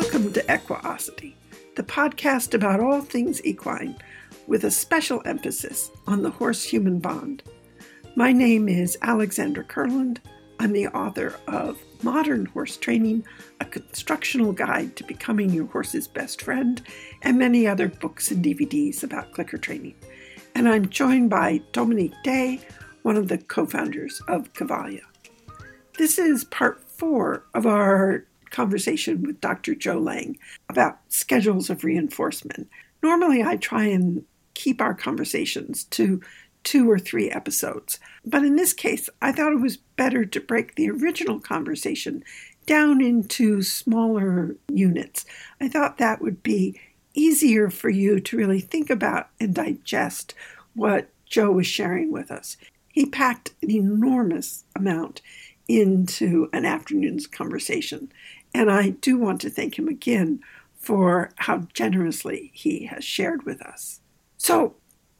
Welcome to Equiosity, the podcast about all things equine, with a special emphasis on the horse human bond. My name is Alexandra Kurland. I'm the author of Modern Horse Training, a constructional guide to becoming your horse's best friend, and many other books and DVDs about clicker training. And I'm joined by Dominique Day, one of the co founders of Cavalia. This is part four of our conversation with Dr. Joe Layng about schedules of reinforcement. Normally, I try and keep our conversations to two or three episodes. But in this case, I thought it was better to break the original conversation down into smaller units. I thought that would be easier for you to really think about and digest what Joe was sharing with us. He packed an enormous amount into an afternoon's conversation. And I do want to thank him again for how generously he has shared with us. So,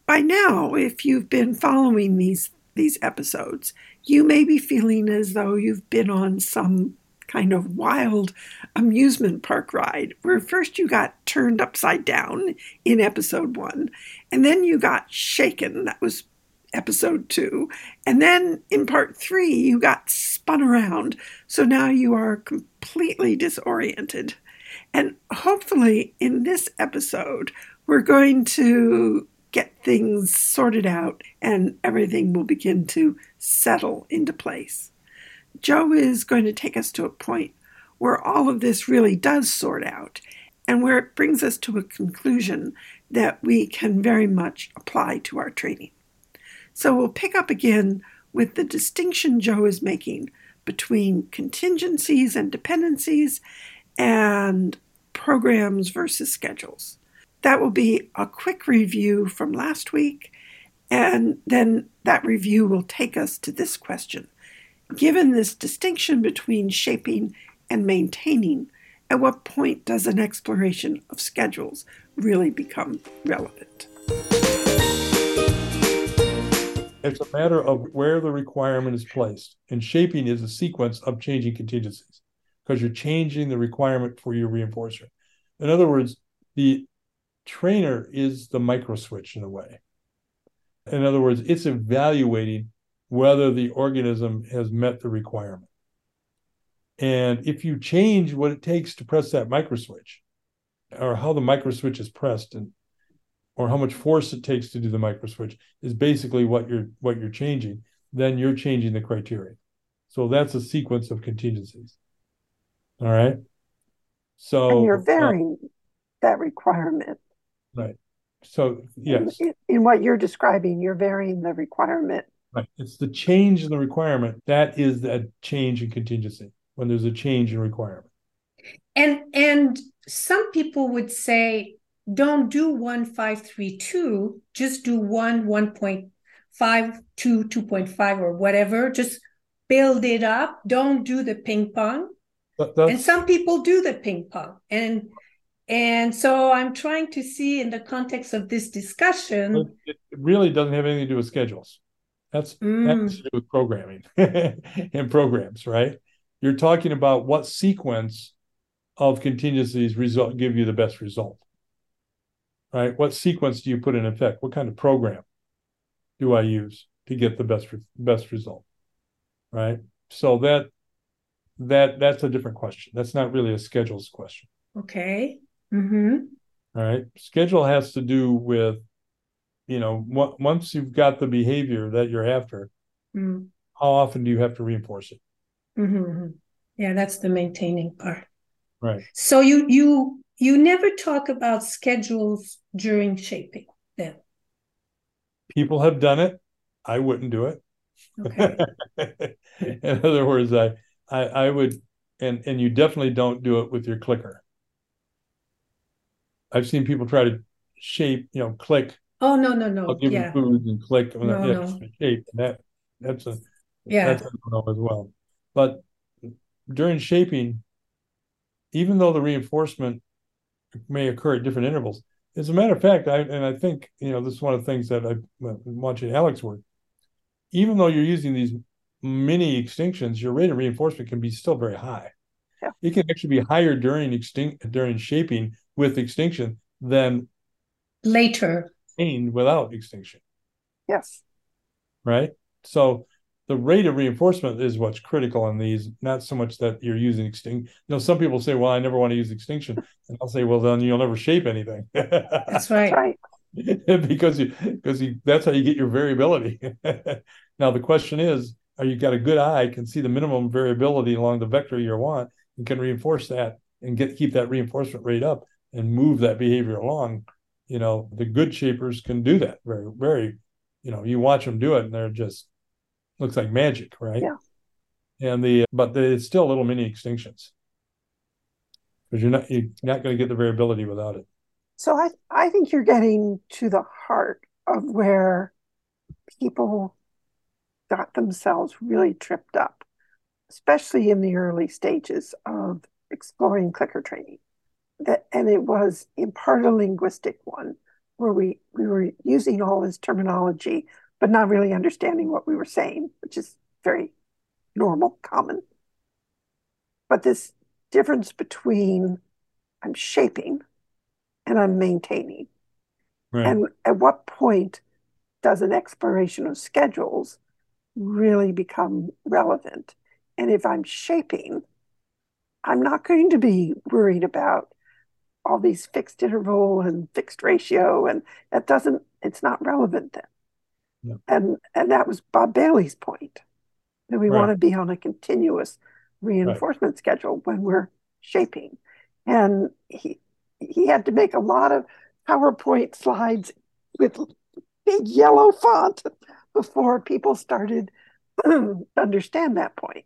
by now, if you've been following these these episodes, you may be feeling as though you've been on some kind of wild amusement park ride where first you got turned upside down in episode 1 and then you got shaken that was episode 2 and then in part 3 you got spun around so now you are completely disoriented and hopefully in this episode we're going to get things sorted out and everything will begin to settle into place. Joe is going to take us to a point where all of this really does sort out and where it brings us to a conclusion that we can very much apply to our training. So we'll pick up again with the distinction Joe is making between contingencies and dependencies and programs versus schedules. That will be a quick review from last week, and then that review will take us to this question. Given this distinction between shaping and maintaining, at what point does an exploration of schedules really become relevant? It's a matter of where the requirement is placed. And shaping is a sequence of changing contingencies because you're changing the requirement for your reinforcer. In other words, the trainer is the micro switch in a way. In other words, it's evaluating whether the organism has met the requirement. And if you change what it takes to press that micro switch, or how the micro switch is pressed, and or how much force it takes to do the micro switch, is basically what you're what you're changing. Then you're changing the criteria. So that's a sequence of contingencies. All right. So and you're varying uh, that requirement Right. So yes. In, in, what you're describing, you're varying the requirement. Right. It's the change in the requirement that is the change in contingency when there's a change in requirement. And and some people would say, don't do one five three two, just do one one point five two two point five or whatever. Just build it up. Don't do the ping pong. and some people do the ping pong. And and so I'm trying to see in the context of this discussion. It really doesn't have anything to do with schedules. That's, mm. that's to do with programming and programs, right? You're talking about what sequence of contingencies result give you the best result. Right? What sequence do you put in effect? What kind of program do I use to get the best best result? Right? So that that that's a different question. That's not really a schedules question. Okay. Mm-hmm. All right. Schedule has to do with, you know, w- once you've got the behavior that you're after, mm. how often do you have to reinforce it? Mm-hmm. Yeah, that's the maintaining part. Right. So you you you never talk about schedules during shaping then. People have done it. I wouldn't do it. Okay. In other words, I, I I would and and you definitely don't do it with your clicker. I've seen people try to shape, you know, click. Oh no, no, no. I'll give yeah. them food and click no, that, no. shape. And that that's a yeah that's a no as well. But during shaping, even though the reinforcement may occur at different intervals, as a matter of fact, I and I think you know this is one of the things that I'm watching Alex work. Even though you're using these mini extinctions, your rate of reinforcement can be still very high. Yeah. It can actually be higher during extinct during shaping with extinction than later gained without extinction. Yes. Right. So the rate of reinforcement is what's critical on these, not so much that you're using extinction. You know, some people say, "Well, I never want to use extinction," and I'll say, "Well, then you'll never shape anything." That's right. That's right. because you because you that's how you get your variability. now the question is, are you got a good eye, can see the minimum variability along the vector you want, and can reinforce that and get keep that reinforcement rate up and move that behavior along. You know, the good shapers can do that very, very, you know, you watch them do it and they're just looks like magic, right? Yeah. And the but the, it's still a little mini extinctions because you're not you're not going to get the variability without it. So I I think you're getting to the heart of where people got themselves really tripped up, especially in the early stages of exploring clicker training. That and it was in part a linguistic one where we we were using all this terminology but not really understanding what we were saying, which is very normal, common. But this difference between I'm shaping and I'm maintaining. Right. And at what point does an exploration of schedules really become relevant? And if I'm shaping, I'm not going to be worried about all these fixed interval and fixed ratio, and that doesn't, it's not relevant then. Yeah. And and that was Bob Bailey's point that we Right. want to be on a continuous reinforcement schedule when we're shaping. And he he had to make a lot of PowerPoint slides with big yellow font before people started to understand that point.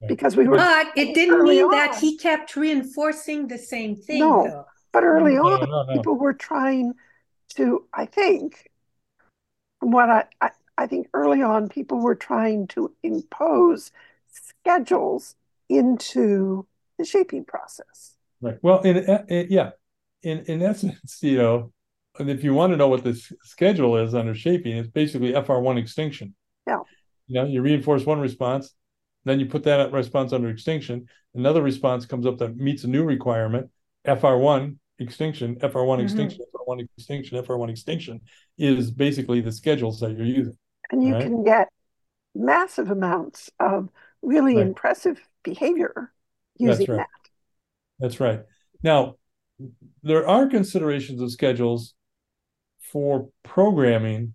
Right. Because we were But it didn't Early mean that he kept reinforcing the same thing, No. though. but early No, on no, no. people were trying to, I think, from what I, I, I think early on, people were trying to impose schedules into the shaping process. Right. Well, in, in yeah, in in essence, you know, and if you want to know what this schedule is under shaping, it's basically FR1 extinction. Yeah. You know, you reinforce one response, then you put that response under extinction. Another response comes up that meets a new requirement, FR1 extinction, FR1 Mhm. extinction, FR1 extinction, FR1 extinction is basically the schedules that you're using. And you Right. can get massive amounts of really Right. impressive behavior That's using right. that. That's right. Now, there are considerations of schedules for programming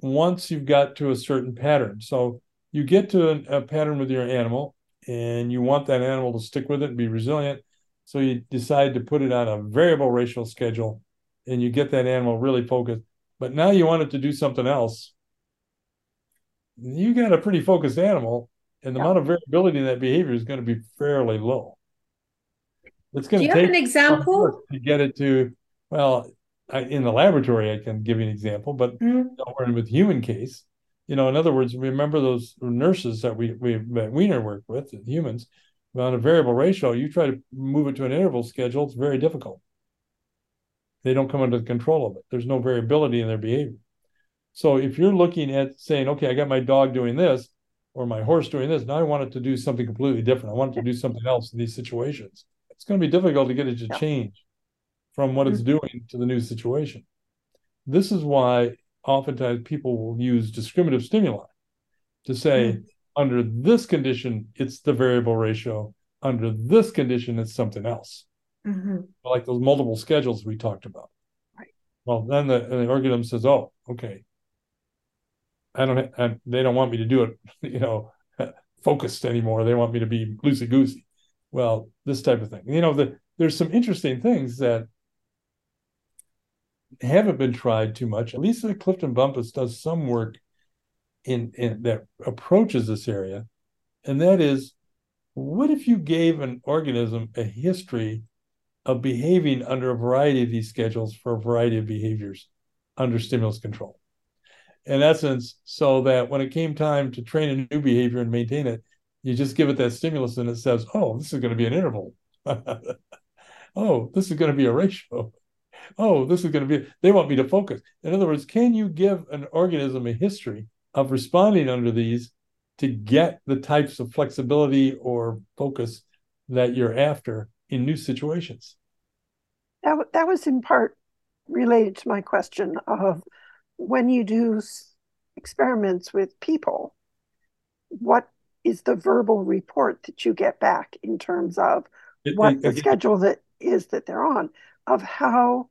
once you've got to a certain pattern. So you get to a, a pattern with your animal and you want that animal to stick with it and be resilient. So you decide to put it on a variable ratio schedule and you get that animal really focused. But now you want it to do something else. You got a pretty focused animal, and the Yeah. amount of variability in that behavior is going to be fairly low. It's going Do going you to have take an example? to get it to, well, I, in the laboratory, I can give you an example, but Mm, nowhere with human case. You know, in other words, remember those nurses that we we that Weiner worked with, humans, on a variable ratio. You try to move it to an interval schedule; it's very difficult. They don't come under the control of it. There's no variability in their behavior. So if you're looking at saying, okay, I got my dog doing this, or my horse doing this, now I want it to do something completely different. I want it to do something else in these situations. It's going to be difficult to get it to change from what it's mm-hmm. doing to the new situation. This is why oftentimes people will use discriminative stimuli to say, mm-hmm. Under this condition, it's the variable ratio. Under this condition, it's something else, mhm. like those multiple schedules we talked about. Right. Well, then the, the organism says, "Oh, okay, I don't. I, they don't want me to do it, you know, focused anymore. They want me to be loosey goosey." Well, this type of thing. You know, the, there's some interesting things that haven't been tried too much. At least the Clifton Bumpus does some work in, in that approaches this area, and that is, what if you gave an organism a history of behaving under a variety of these schedules for a variety of behaviors under stimulus control? In essence, so that when it came time to train a new behavior and maintain it, you just give it that stimulus and it says, oh, this is going to be an interval. oh, this is going to be a ratio. Oh, this is going to be, they want me to focus. In other words, can you give an organism a history of responding under these to get the types of flexibility or focus that you're after in new situations. That, that was in part related to my question of when you do experiments with people, what is the verbal report that you get back in terms of it, what it, the it, schedule that is that they're on of how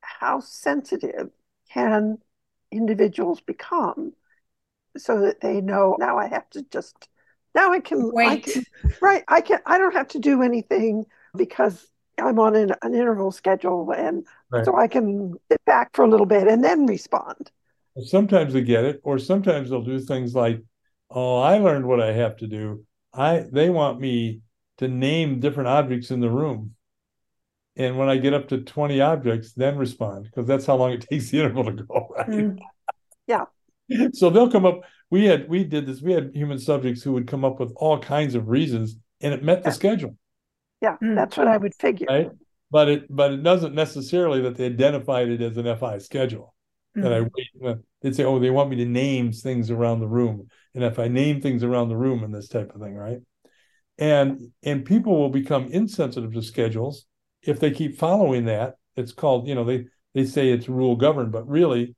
how sensitive can individuals become so that they know now I have to just now I can wait I can, right I can I don't have to do anything because I'm on an, an interval schedule and right. so I can sit back for a little bit and then respond. Sometimes they get it, or sometimes they'll do things like, "Oh, I learned what I have to do. I they want me to name different objects in the room, and when I get up to twenty objects, then respond because that's how long it takes the interval to go." Right? Mm. Yeah. so they'll come up. We had we did this. We had human subjects who would come up with all kinds of reasons, and it met yeah. the schedule. Yeah, mm. that's what I would figure. Right? But it but it doesn't necessarily that they identified it as an FI schedule. Mm. That I wait. They'd say, "Oh, they want me to name things around the room," and if I name things around the room and this type of thing, right? And and people will become insensitive to schedules if they keep following that. It's called, you know, they they say it's rule governed, but really,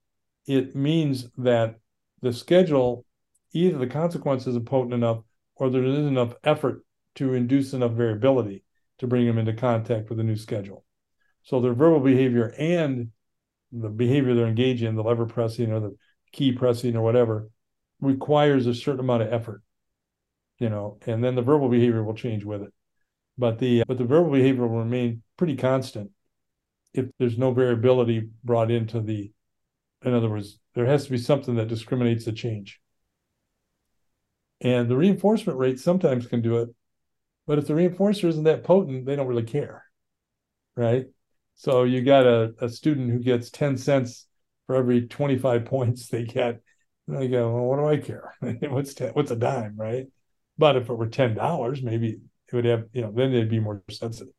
it means that the schedule, either the consequences are potent enough or there isn't enough effort to induce enough variability to bring them into contact with a new schedule. So their verbal behavior and the behavior they're engaging in, the lever pressing or the key pressing or whatever, requires a certain amount of effort, you know, and then the verbal behavior will change with it. But the but the verbal behavior will remain pretty constant if there's no variability brought into the in other words, there has to be something that discriminates the change. And the reinforcement rate sometimes can do it, but if the reinforcer isn't that potent, they don't really care. Right. So you got a, a student who gets 10 cents for every 25 points they get. And they go, well, what do I care? what's ten, what's a dime, right? But if it were ten dollars, maybe it would have, you know, then they'd be more sensitive.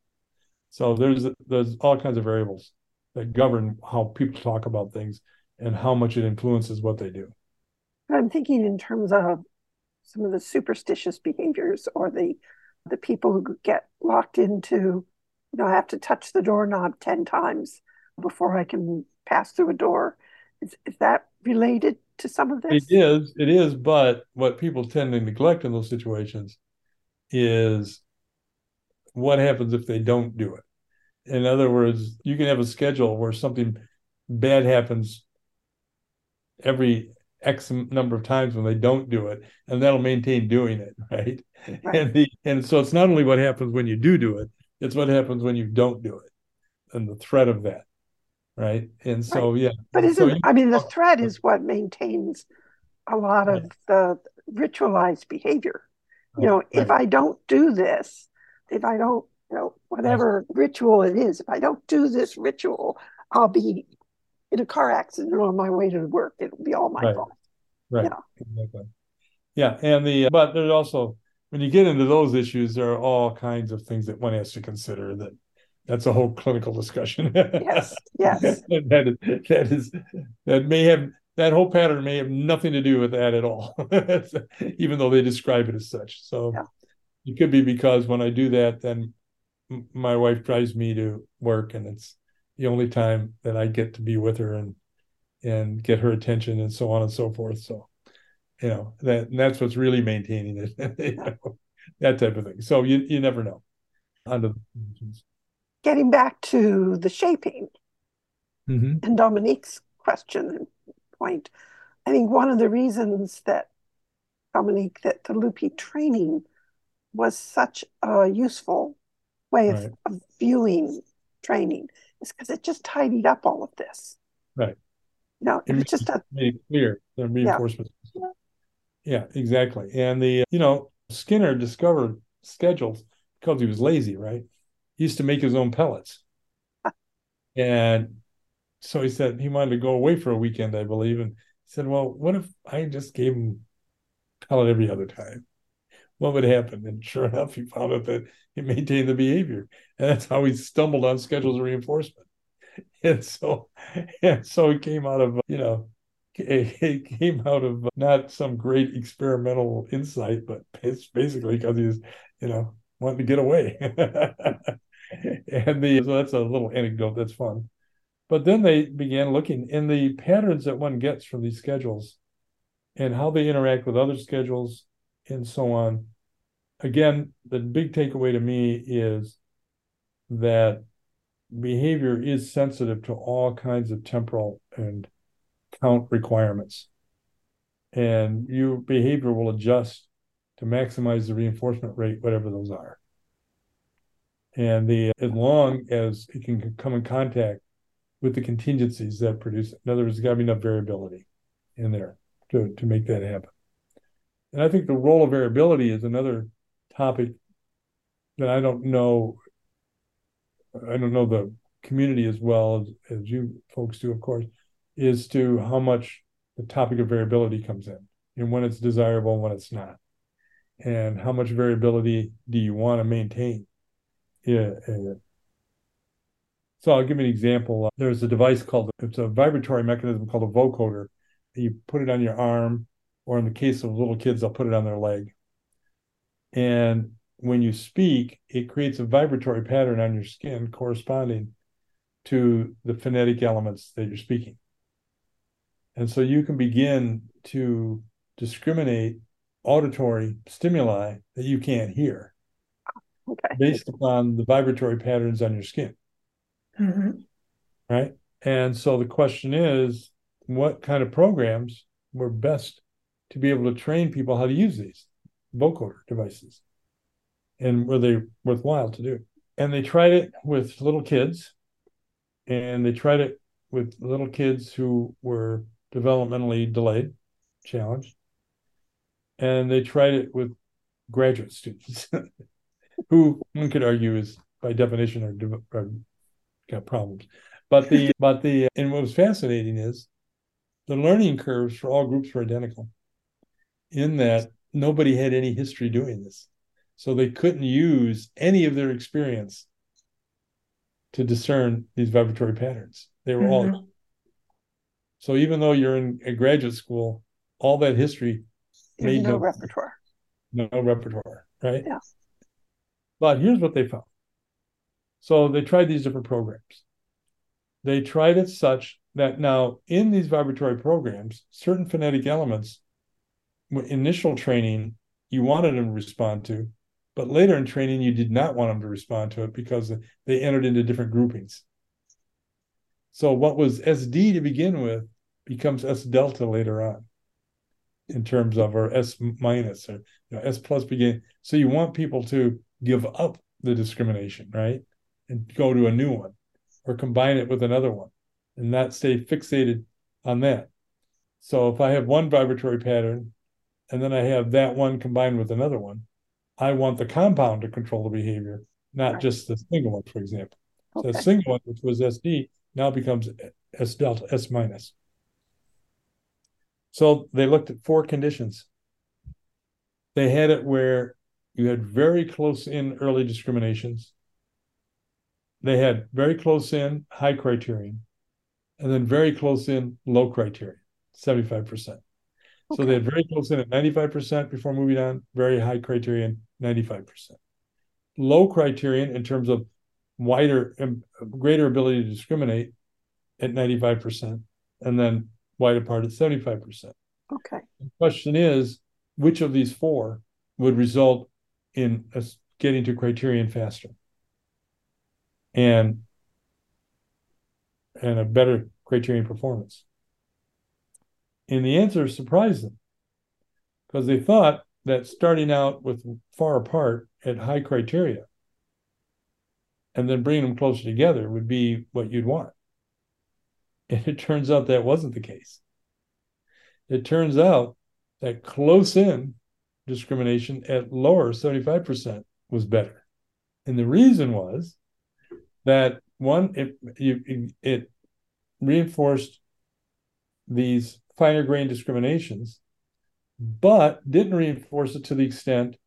So there's there's all kinds of variables that govern how people talk about things and how much it influences what they do. I'm thinking in terms of some of the superstitious behaviors or the the people who get locked into, you know, I have to touch the doorknob 10 times before I can pass through a door. Is, is that related to some of this? It is, it is, but what people tend to neglect in those situations is what happens if they don't do it. In other words, you can have a schedule where something bad happens every X number of times when they don't do it, and that'll maintain doing it, right? right. And the and so it's not only what happens when you do do it, it's what happens when you don't do it, and the threat of that, right? And so right. yeah, but isn't so you, I mean the oh. threat is what maintains a lot of the ritualized behavior. You know, right. if I don't do this, if I don't, you know, whatever ritual it is, if I don't do this ritual, I'll be in a car accident on my way to work. It'll be all my right. fault. Right. Yeah. Exactly. Yeah. And the, uh, but there's also, when you get into those issues, there are all kinds of things that one has to consider that that's a whole clinical discussion. yes. Yes. that, is, that is, that may have, that whole pattern may have nothing to do with that at all, even though they describe it as such. So yeah. It could be because when I do that, then my wife drives me to work and it's the only time that I get to be with her and and get her attention and so on and so forth. So, you know, that that's what's really maintaining it, you know, that type of thing. So you you never know. Under getting back to the shaping mm-hmm. and Dominique's question and point, I think one of the reasons that Dominique that the loopy training was such a useful way of, right. of viewing training is because it just tidied up all of this. Right. No, it, was just a, made it clear the reinforcement. Yeah. yeah, exactly. And the you know Skinner discovered schedules because he was lazy, right? He used to make his own pellets, and so he said he wanted to go away for a weekend, I believe, and he said, "Well, what if I just gave him pellet every other time?" What would happen? And sure enough, he found out that he maintained the behavior. And that's how he stumbled on schedules of reinforcement. And so, and so it came out of, you know, it came out of not some great experimental insight, but it's basically because he's, you know, wanting to get away. and the so that's a little anecdote that's fun. But then they began looking in the patterns that one gets from these schedules and how they interact with other schedules and so on. Again, the big takeaway to me is that behavior is sensitive to all kinds of temporal and count requirements. And your behavior will adjust to maximize the reinforcement rate, whatever those are. And the as long as it can come in contact with the contingencies that produce it. In other words, there's got to be enough variability in there to, to make that happen. And I think the role of variability is another topic that I don't know. I don't know the community as well as, as you folks do, of course, is to how much the topic of variability comes in and when it's desirable and when it's not. And how much variability do you want to maintain? Yeah. So I'll give you an example. There's a device called, it's a vibratory mechanism called a vocoder. You put it on your arm, or in the case of little kids, they'll put it on their leg. And when you speak, it creates a vibratory pattern on your skin corresponding to the phonetic elements that you're speaking. And so you can begin to discriminate auditory stimuli that you can't hear okay. based upon the vibratory patterns on your skin. Mm-hmm. Right. And so the question is what kind of programs were best to be able to train people how to use these vocoder devices? And were they worthwhile to do? And they tried it with little kids and they tried it with little kids who were developmentally delayed, challenged, and they tried it with graduate students, who one could argue is by definition are, are got problems. But the but the and what was fascinating is the learning curves for all groups were identical, in that nobody had any history doing this, so they couldn't use any of their experience to discern these vibratory patterns. They were mm-hmm. all. So even though you're in a graduate school, all that history There's made no, no repertoire. No, no repertoire, right? Yeah. But here's what they found. So they tried these different programs. They tried it such that now in these vibratory programs, certain phonetic elements, initial training, you wanted them to respond to, but later in training, you did not want them to respond to it because they entered into different groupings. So what was SD to begin with becomes S delta later on in terms of or S minus or you know, S plus begin. So you want people to give up the discrimination, right? And go to a new one or combine it with another one and not stay fixated on that. So if I have one vibratory pattern and then I have that one combined with another one, I want the compound to control the behavior, not right. just the single one, for example. Okay. So the single one, which was SD, now becomes S delta, S minus. So they looked at four conditions. They had it where you had very close in early discriminations. They had very close in high criterion, and then very close in low criterion, 75%. Okay. So they had very close in at 95% before moving on, very high criterion, 95%. Low criterion in terms of wider and greater ability to discriminate at 95%, and then wide apart at 75%. Okay. The question is, which of these four would result in us getting to criterion faster? And and a better criterion performance. And the answer surprised them because they thought that starting out with far apart at high criteria and then bringing them closer together would be what you'd want. And it turns out that wasn't the case. It turns out that close in discrimination at lower 75% was better. And the reason was that one, it, you, it reinforced these finer grain discriminations, but didn't reinforce it to the extent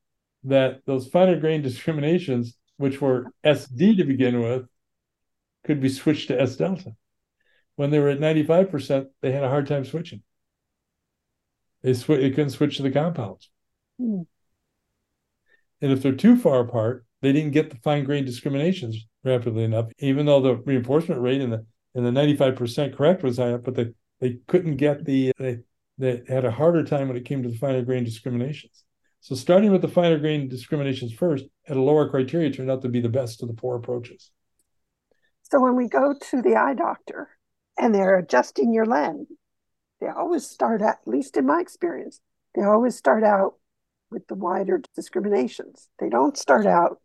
that those finer grain discriminations, which were SD to begin with, could be switched to S delta. When they were at 95%, they had a hard time switching. They, sw- they couldn't switch to the compounds. Mm. And if they're too far apart, they didn't get the fine grained discriminations rapidly enough, even though the reinforcement rate in the in the 95% correct was high up, but they, they couldn't get the they, they had a harder time when it came to the finer grain discriminations. So starting with the finer grain discriminations first at a lower criteria turned out to be the best of the four approaches. So when we go to the eye doctor and they're adjusting your lens, they always start at, at least in my experience, they always start out with the wider discriminations. They don't start out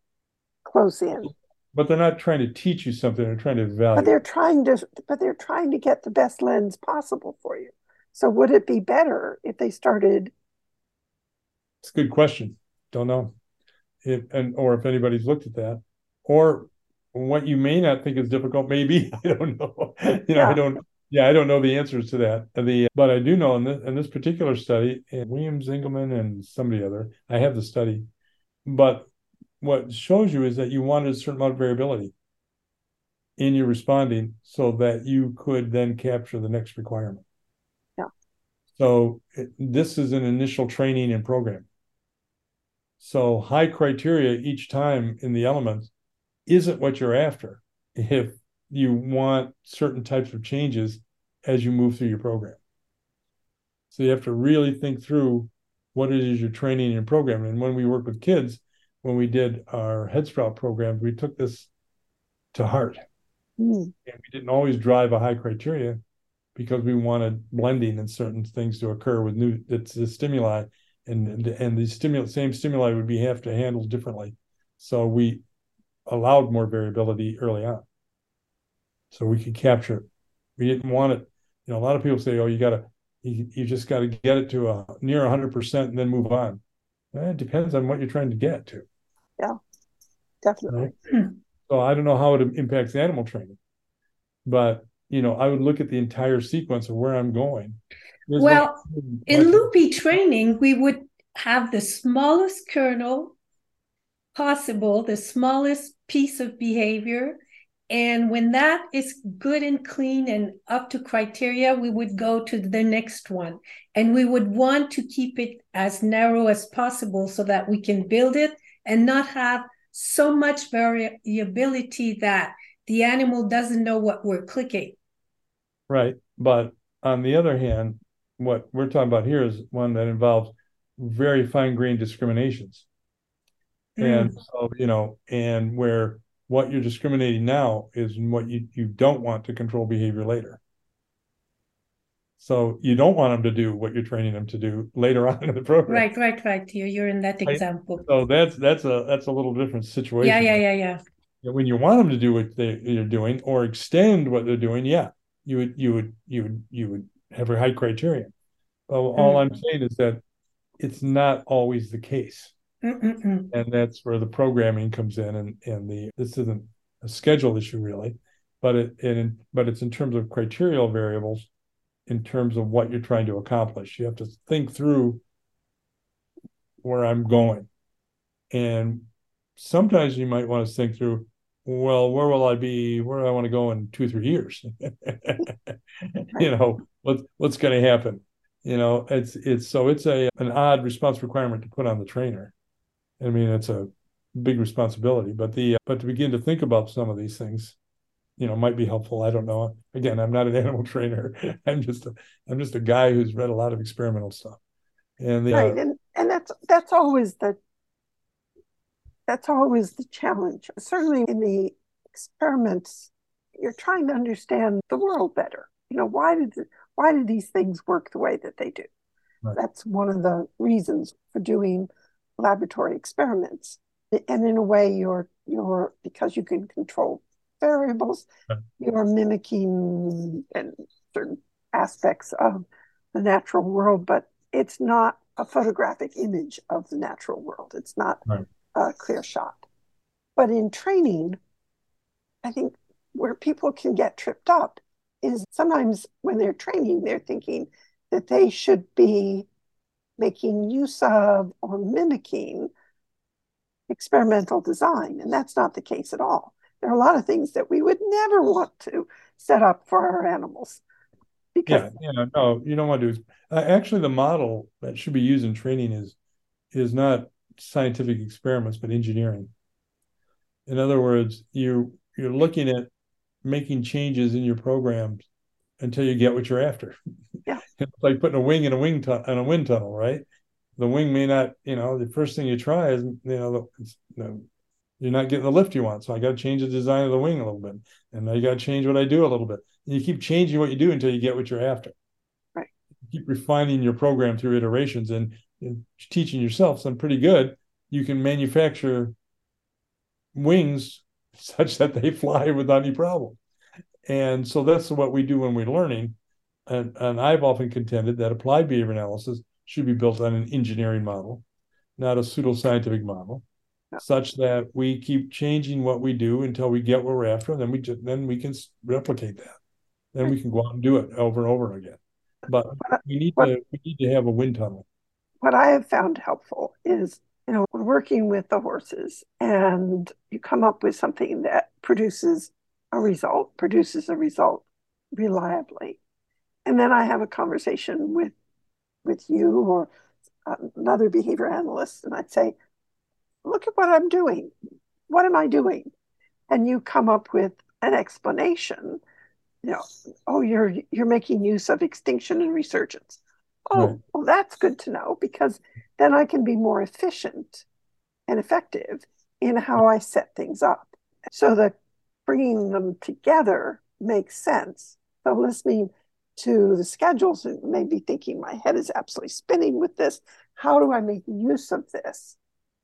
close in. But they're not trying to teach you something, they're trying to value But they're trying to but they're trying to get the best lens possible for you. So would it be better if they started It's a good question. Don't know. If, and or if anybody's looked at that. Or what you may not think is difficult, maybe. I don't know. you know, yeah. I don't yeah, I don't know the answers to that. Uh, the but I do know in this in this particular study, and William Zingelman and somebody other, I have the study, but what shows you is that you wanted a certain amount of variability in your responding so that you could then capture the next requirement. Yeah. So it, this is an initial training and program. So high criteria each time in the elements isn't what you're after. If you want certain types of changes as you move through your program. So you have to really think through what it is you're training and program. And when we work with kids, when we did our Headsprout program, we took this to heart. Mm. And we didn't always drive a high criteria because we wanted blending and certain things to occur with new it's the stimuli and and the stimul same stimuli would be have to handle differently. So we allowed more variability early on so we could capture it. We didn't want it. You know, a lot of people say, "Oh, you got to, you, you just got to get it to a near 100 percent and then move on." It depends on what you're trying to get to. Yeah, definitely. Right? So I don't know how it impacts animal training, but you know, I would look at the entire sequence of where I'm going. There's well, no in loopy training, we would have the smallest kernel possible, the smallest piece of behavior, and when that is good and clean and up to criteria, we would go to the next one. And we would want to keep it as narrow as possible so that we can build it and not have so much variability that the animal doesn't know what we're clicking. Right. But on the other hand, what we're talking about here is one that involves very fine grained discriminations. Mm. And so, you know, and where what you're discriminating now is what you, you don't want to control behavior later. So you don't want them to do what you're training them to do later on in the program. Right, right, right. You're, you're in that example. So that's that's a that's a little different situation. Yeah, yeah, yeah, yeah. When you want them to do what they, they're doing or extend what they're doing, yeah, you would you would you would you would have a high criteria. Well, all mm. I'm saying is that it's not always the case. Mm-mm-mm. and that's where the programming comes in and and the this isn't a schedule issue really but it, it but it's in terms of criterial variables in terms of what you're trying to accomplish. You have to think through where i'm going. And sometimes you might want to think through well where will i be? Where do i want to go in two three years? You know what what's going to happen? You know it's it's so it's a an odd response requirement to put on the trainer. I mean, it's a big responsibility, but the but to begin to think about some of these things, you know, might be helpful. I don't know. Again, I'm not an animal trainer. I'm just a I'm just a guy who's read a lot of experimental stuff. And the, right, uh, and and that's that's always the that's always the challenge. Certainly in the experiments, you're trying to understand the world better. You know, why did why did these things work the way that they do? Right. That's one of the reasons for doing laboratory experiments. And in a way, you're you're because you can control variables, you're mimicking and certain aspects of the natural world, but it's not a photographic image of the natural world. It's not right. a clear shot. But in training, I think where people can get tripped up is sometimes when they're training, they're thinking that they should be making use of or mimicking experimental design. And that's not the case at all. There are a lot of things that we would never want to set up for our animals. Because yeah, yeah, no, you don't want to do. Uh, actually, the model that should be used in training is is not scientific experiments, but engineering. In other words, you you're looking at making changes in your programs until you get what you're after. Yeah. it's like putting a wing in a wing tu- in a wind tunnel, right? The wing may not, you know, the first thing you try is, you know, you know you're not getting the lift you want. So I got to change the design of the wing a little bit. And I got to change what I do a little bit. And you keep changing what you do until you get what you're after. Right. You keep refining your program through iterations and, and teaching yourself some pretty good. You can manufacture wings such that they fly without any problem. And so that's what we do when we're learning. And, and I've often contended that applied behavior analysis should be built on an engineering model, not a pseudoscientific model such that we keep changing what we do until we get what we're after, and then we just, then we can replicate that. Then we can go out and do it over and over again. But we need to we need to have a wind tunnel. What I have found helpful is you know working with the horses, and you come up with something that produces a result, produces a result reliably, and then I have a conversation with with you or uh, another behavior analyst, and I'd say, look at what I'm doing. What am I doing? And you come up with an explanation. You know, oh, you're you're making use of extinction and resurgence. Oh, right. well, that's good to know because then I can be more efficient and effective in how I set things up. So that bringing them together makes sense. So listening to the schedules and maybe thinking my head is absolutely spinning with this. How do I make use of this?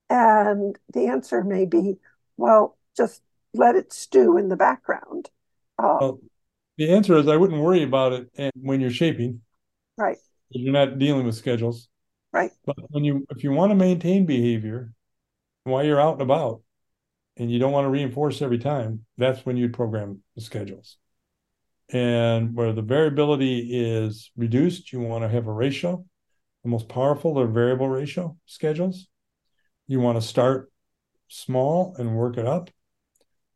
And the answer may be, well, just let it stew in the background. Um, well, the answer is I wouldn't worry about it when you're shaping. Right. You're not dealing with schedules. Right. But when you if you want to maintain behavior while you're out and about and you don't want to reinforce every time, that's when you'd program the schedules. And where the variability is reduced, you want to have a ratio. The most powerful are variable ratio schedules you want to start small and work it up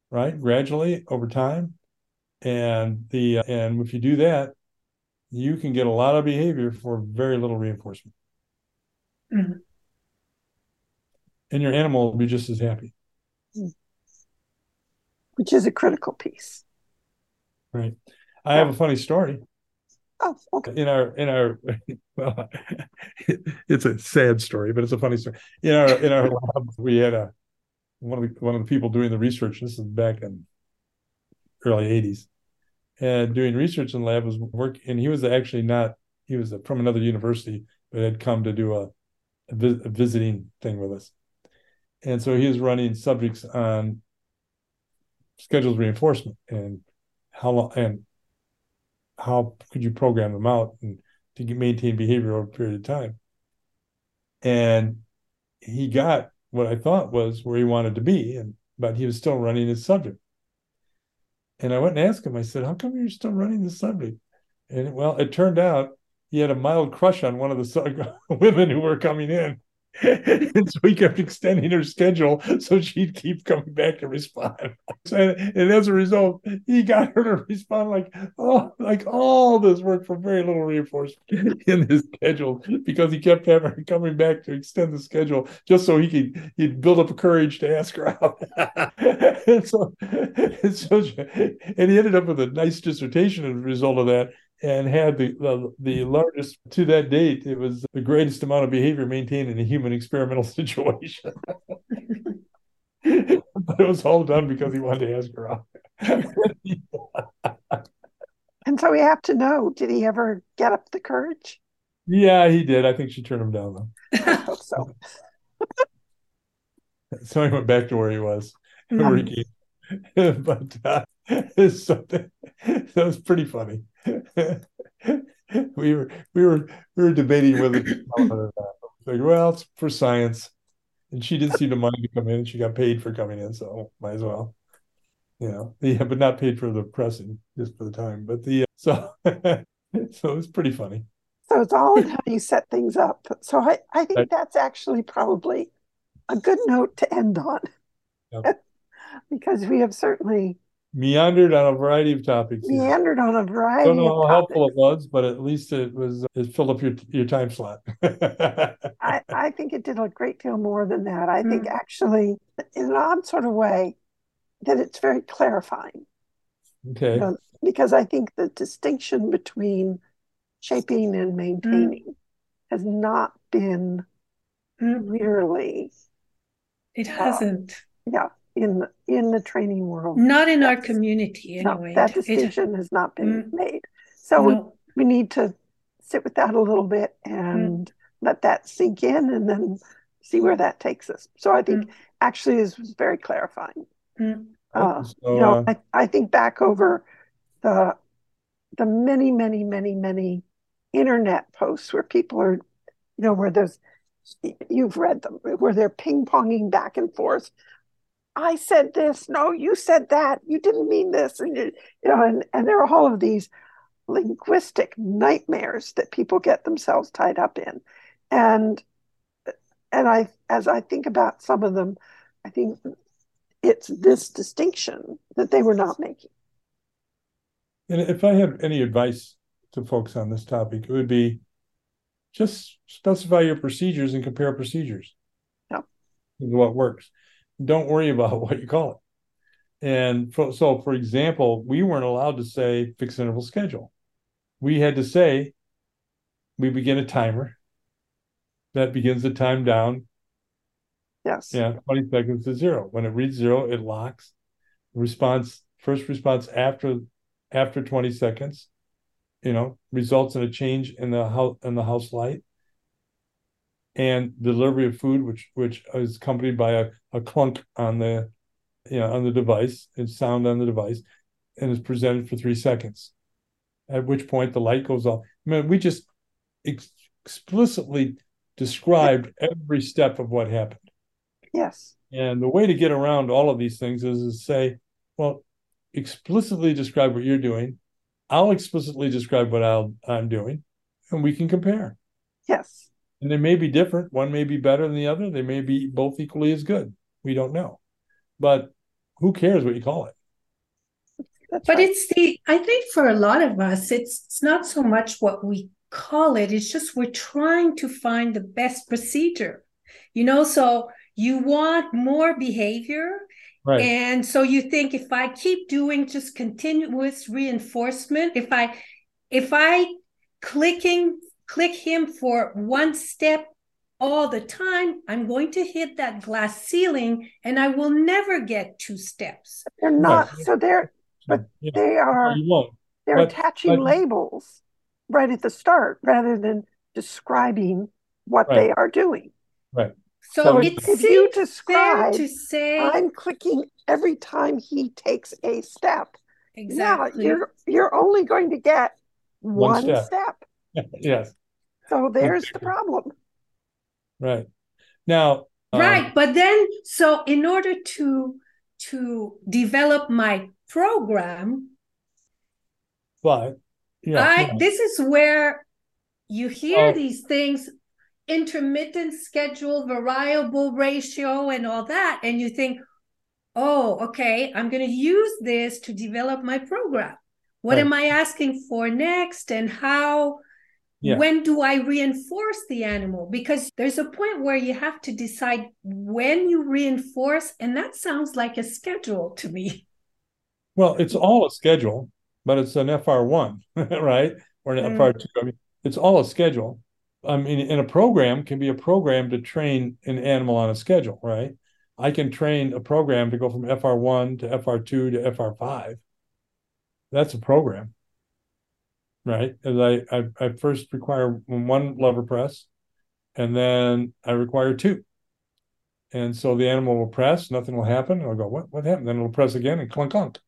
right gradually over time. And the and if you do that you can get a lot of behavior for very little reinforcement. Mm-hmm. and your animal will be just as happy. Which is a critical piece. Right. I have a funny story Oh, okay. In our in our well, it's a sad story, but it's a funny story. In our in our lab, we had a one of the one of the people doing the research. This is back in early '80s, and doing research in the lab was work. And he was actually not he was from another university, but had come to do a, a, vis, a visiting thing with us. And so he was running subjects on schedules reinforcement and how long and how could you program them out and to maintain behavior over a period of time? And he got what I thought was where he wanted to be, and but he was still running his subject. And I went and asked him, I said, How come you're still running the subject? And well, it turned out he had a mild crush on one of the women who were coming in. and so he kept extending her schedule so she'd keep coming back to respond. and, and, as a result, he got her to respond like, oh, like all this work for very little reinforcement in his schedule because he kept having her coming back to extend the schedule just so he could he'd build up courage to ask her out. and so, and so and he ended up with a nice dissertation as a result of that and had the, the, the largest to that date. It was the greatest amount of behavior maintained in a human experimental situation. but it was all done because he wanted to ask her out. and so we have to know: did he ever get up the courage? Yeah, he did. I think she turned him down though. I hope so. so he went back to where he was. Mm-hmm. but uh, so that, that was pretty funny. we were we were we were debating whether like, well, it's for science. And she didn't seem to mind to come in. She got paid for coming in, so might as well. You know, yeah, but not paid for the pressing, just for the time. But the uh, so so it's pretty funny. So it's all in how you set things up. So I, I think that's actually probably a good note to end on. Yep. because we have certainly meandered on a variety of topics. meandered on a variety don't know of how helpful it was, but at least it was it filled up your your time slot. I, I think it did a great deal more than that. I think Mm. actually, in an odd sort of way, that it's very clarifying. okay. you know, because I think the distinction between shaping and maintaining has not been Mm, clearly, It hasn't. yeah, in the, in the training world. Not in our Yes. community, No, anyway. that It- it- has not been Mm. made. So we, no. we need to sit with that a little bit and Mm. let that sink in and then see where that takes us. So I think actually this was very clarifying. Mm. Uh, So, you know, uh, I, I think back over the the many, many, many, many internet posts where people are, you know, where there's you've read them, where they're ping-ponging back and forth. I said this, no, you said that, you didn't mean this, and you, you know, and, and there are all of these linguistic nightmares that people get themselves tied up in. And and I as I think about some of them, I think it's this distinction that they were not making. And if I have any advice to folks on this topic, it would be just specify your procedures and compare procedures. Yeah. What works. Don't worry about what you call it. And for, so, for example, we weren't allowed to say fixed interval schedule. We had to say we begin a timer that begins the time down Yes. yeah, 20 seconds to zero. When it reads zero, it locks. Response, first response after after 20 seconds, you know, results in a change in the house in the house light. And delivery of food, which which is accompanied by a, a clunk on the you know on the device and sound on the device and is presented for three seconds. At which point the light goes off. I mean, we just ex- explicitly described every step of what happened. Yes. And the way to get around all of these things is to say, well, explicitly describe what you're doing. I'll explicitly describe what I'll, I'm doing, and we can compare. Yes. And they may be different. One may be better than the other. They may be both equally as good. We don't know. But who cares what you call it? That's But right. it's the, I think for a lot of us, it's, it's not so much what we call it, it's just we're trying to find the best procedure. You know, so you want more behavior. Right. And so you think if I keep doing just continuous reinforcement, if I if I clicking click him for one step all the time, I'm going to hit that glass ceiling and I will never get two steps. they're not Right. so they're but Yeah. they are You won't. they're but- attaching but- labels right at the start rather than describing what Right. they are doing. So, So it's if you seems fair describe, to say I'm clicking every time he takes a step. exactly. Yeah, you're you're only going to get One one, step. step. yes. So there's the problem. Right. Now. um, right but then so in order to to develop my program But yeah. i yeah. this is where you hear Oh. these things intermittent schedule variable ratio and all that and you think oh okay i'm going to use this to develop my program what Right. am i asking for next and how Yeah. when do i reinforce the animal because there's a point where you have to decide when you reinforce and that sounds like a schedule to me Well, it's all a schedule, but it's an FR1, right? Or an Mm. FR2. I mean, it's all a schedule. I mean, in a program can be a program to train an animal on a schedule, right? I can train a program to go from FR1 to FR2 to FR5. That's a program, right? As I, I, I first require one lever press, and then I require two. And so the animal will press, nothing will happen. And I'll go, what, what happened? Then it'll press again and clunk, clunk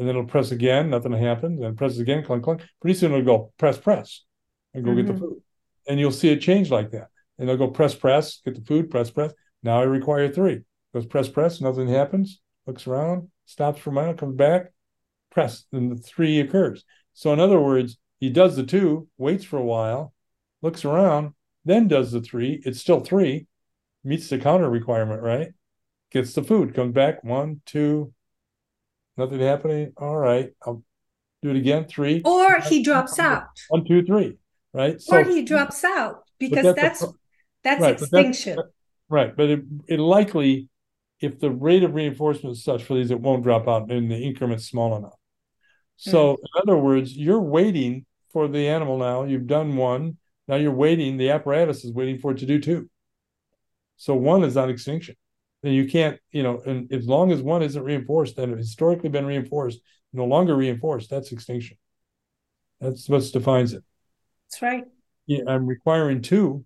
and then it'll press again, nothing happens, and presses again, clunk, clunk. Pretty soon it'll go press, press, and go get the Mhm. food. And you'll see it change like that. And they'll go press, press, get the food, press, press. Now I require three. Goes press, press, nothing happens, looks around, stops for a minute, comes back, press, and the three occurs. So in other words, he does the two, waits for a while, looks around, then does the three. It's still three, meets the counter requirement, right? Gets the food, comes back, one, two, nothing happening. All right, I'll do it again. Three. Or he drops out. One, two, three. Right. So, or he drops out because that's that's, that's right, extinction. But that's, right, but it, it likely, if the rate of reinforcement is such for these, it won't drop out and the increment's small enough. So, mm. in other words, you're waiting for the animal now. You've done one. Now you're waiting. The apparatus is waiting for it to do two. So one is on extinction. And you can't, you know, and as long as one isn't reinforced, then historically been reinforced, no longer reinforced, that's extinction. That's what defines it. That's right. Yeah, I'm requiring two.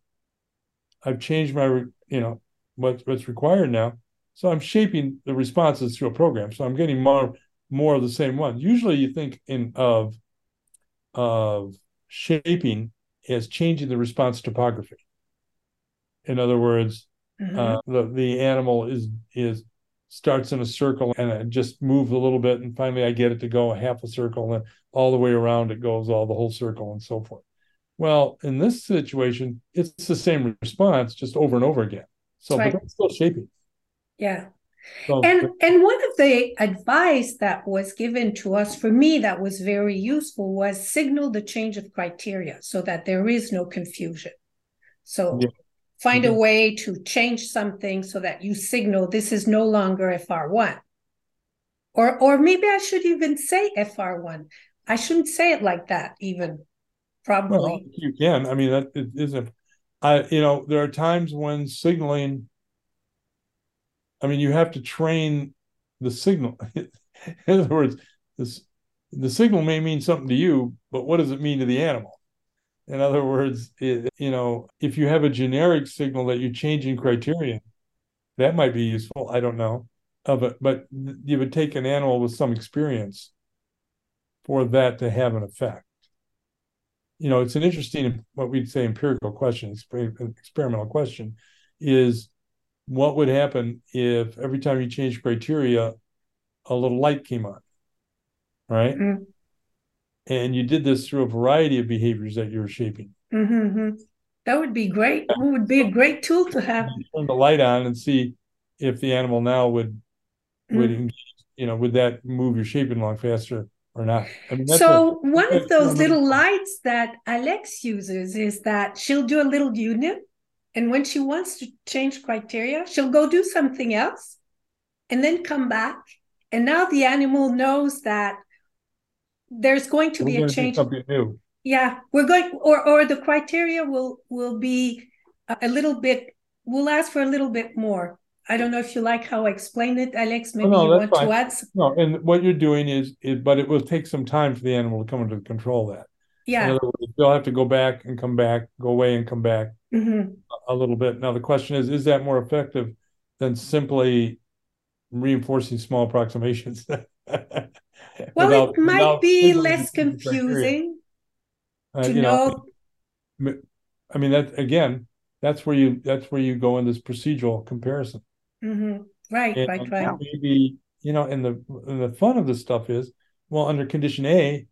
I've changed my, you know, what, what's required now. So I'm shaping the responses through a program. So I'm getting more more of the same one. Usually you think in of of shaping as changing the response topography. In other words, mm-hmm. uh, the the animal is is starts in a circle and it just moves a little bit, and finally I get it to go a half a circle, and all the way around it goes all the whole circle, and so forth. Well, in this situation, it's the same response just over and over again. So, right. but that's still shaping. Yeah. So, and and one of the advice that was given to us for me that was very useful was signal the change of criteria so that there is no confusion. So yeah. find mm-hmm. a way to change something so that you signal this is no longer FR1. Or or maybe I should even say FR1. I shouldn't say it like that even probably. Well, you can. I mean that it isn't I you know there are times when signaling I mean, you have to train the signal. In other words, this the signal may mean something to you, but what does it mean to the animal? In other words, it, you know, if you have a generic signal that you're changing criterion, that might be useful. I don't know, uh, of it, but you would take an animal with some experience for that to have an effect. You know, it's an interesting, what we'd say, empirical question, experimental question, is what would happen if every time you change criteria, a little light came on, right? Mm-hmm. And you did this through a variety of behaviors that you were shaping. Mm-hmm. That would be great. It would be a great tool to have. Turn the light on and see if the animal now would would mm-hmm. you know would that move your shaping along faster or not? I mean, so a, one of those little lights that Alex uses is that she'll do a little unit and when she wants to change criteria, she'll go do something else and then come back. And now the animal knows that there's going to we're be a change. Something new. Yeah, we're going, or or the criteria will will be a little bit. We'll ask for a little bit more. I don't know if you like how I explained it, Alex. Oh, Maybe oh, no, you want fine. to add. Some... No, and what you're doing is, is, but it will take some time for the animal to come into control that. Yeah. Words, they'll have to go back and come back, go away and come back mm-hmm. a, little bit. Now the question is, is that more effective than simply reinforcing small approximations? well, without, it might be less confusing uh, to know. know. I mean that again. That's where you. That's where you go in this procedural comparison. Mm-hmm. Right, and, right, right. Maybe you know, and the and the fun of this stuff is, well, under condition A,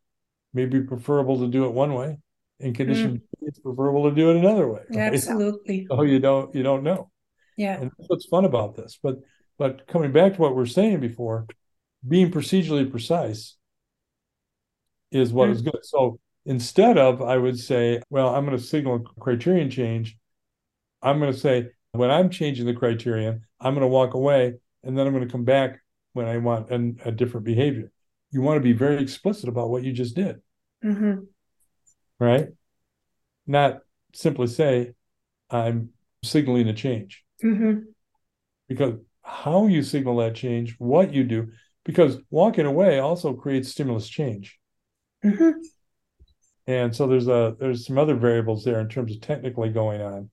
maybe preferable to do it one way. In condition mm. It's preferable to do it another way. Right? Absolutely. So you don't you don't know. Yeah. And that's what's fun about this. But but coming back to what we are saying before, being procedurally precise is what mm. is good. So instead of I would say, well, I'm going to signal a criterion change, I'm going to say when I'm changing the criterion, I'm going to walk away and then I'm going to come back when I want an, a different behavior you want to be very explicit about what you just did. Mm-hmm. Right? Not simply say, I'm signaling a change. Mm-hmm. Because how you signal that change, what you do, because walking away also creates stimulus change. Mm-hmm. And so there's a there's some other variables there in terms of technically going on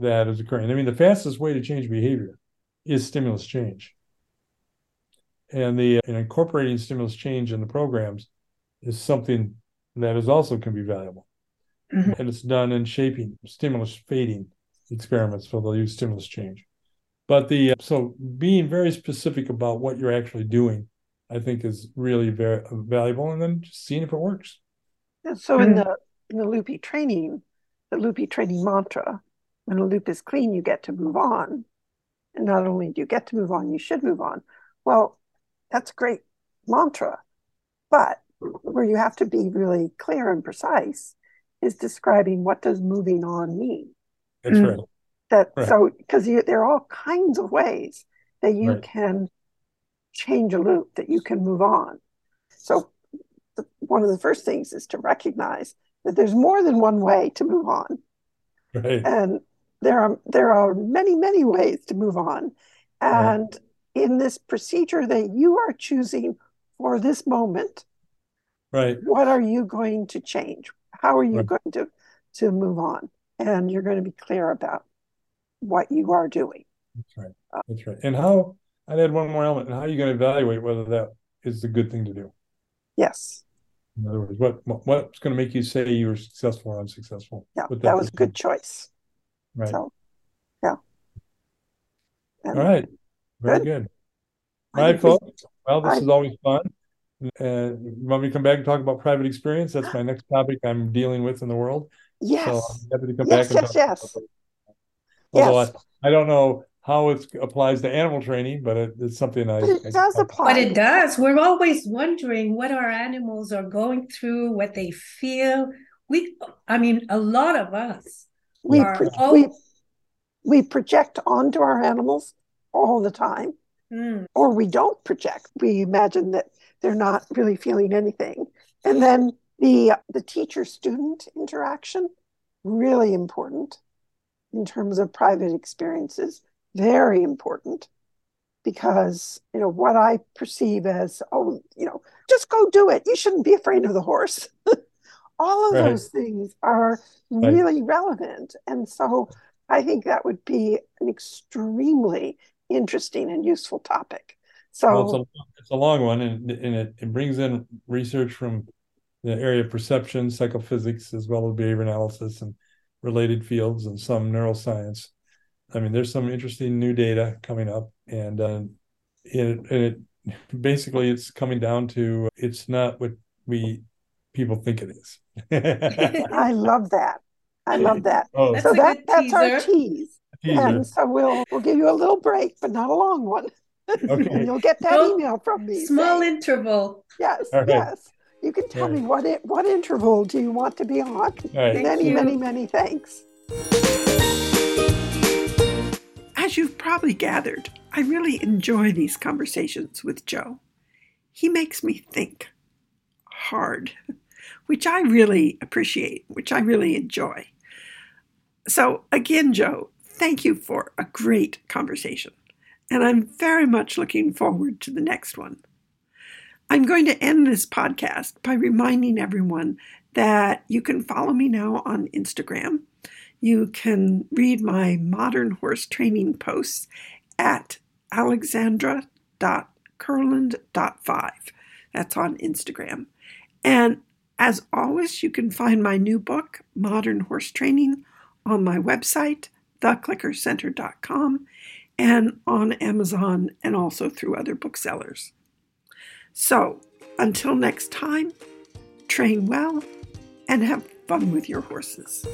that is occurring. I mean, the fastest way to change behavior is stimulus change and the and incorporating stimulus change in the programs is something that is also can be valuable mm-hmm. and it's done in shaping stimulus fading experiments so they'll use stimulus change but the uh, so being very specific about what you're actually doing i think is really very uh, valuable and then just seeing if it works so in mm-hmm. the in the loopy training the loopy training mantra when a loop is clean you get to move on and not only do you get to move on you should move on well that's great. mantra. But where you have to be really clear and precise is describing what does moving on mean. That's mm. right. That right. so because there are all kinds of ways that you right. can change a loop, that you can move on. So the, one of the first things is to recognize that there's more than one way to move on. Right. And there are there are many, many ways to move on. And right. in this procedure that you are choosing for this moment, right. What are you going to change? How are you right. going to to move on? And you're going to be clear about what you are doing. That's right. Uh, That's right. And how I'd add one more element. And how are you going to evaluate whether that is a good thing to do? Yes. In other words, what what's going to make you say you were successful or unsuccessful? Yeah, that, that was a good choice. Right. So, yeah. And All right. Very good. good. All right, folks. Well, this I, is always fun. Uh, you want me to come back and talk about private experience? That's my next topic I'm dealing with in the world. Yes. So I'm happy to come yes, back. Yes, yes, yes. Although yes. I, I don't know how it applies to animal training, but it, it's something I. But it I, does I, apply. But it does. We're always wondering what our animals are going through, what they feel. We, I mean, a lot of us. We, pro- all... we, we project onto our animals all the time, mm. or we don't project. We imagine that they're not really feeling anything, and then the the teacher student interaction really important in terms of private experiences very important because you know what i perceive as oh you know just go do it. You shouldn't be afraid of the horse. All of right. those things are really right. relevant. And so i think that would be an extremely interesting and useful topic so well, it's, a, it's, a, long one and, and it, it brings in research from the area of perception psychophysics as well as behavior analysis and related fields and some neuroscience I mean, there's some interesting new data coming up, and uh, it, it basically it's coming down to it's not what we people think it is. I love that. I love that. Oh. so that that's our tease. And so we'll we'll give you a little break, but not a long one. Okay. you'll get that well, email from me. Small saying, interval. Yes, right. yes. You can tell me what it, what interval do you want to be on? Right. Many, many, many thanks. As you've probably gathered, I really enjoy these conversations with Joe. He makes me think hard, which I really appreciate, which I really enjoy. So, again, Joe, thank you for a great conversation, and I'm very much looking forward to the next one. I'm going to end this podcast by reminding everyone that you can follow me now on Instagram you can read my modern horse training posts at alexandra.kurland.5. That's on Instagram. And as always, you can find my new book, Modern Horse Training, on my website, theclickercenter.com, and on Amazon and also through other booksellers. So, until next time, train well and have fun with your horses.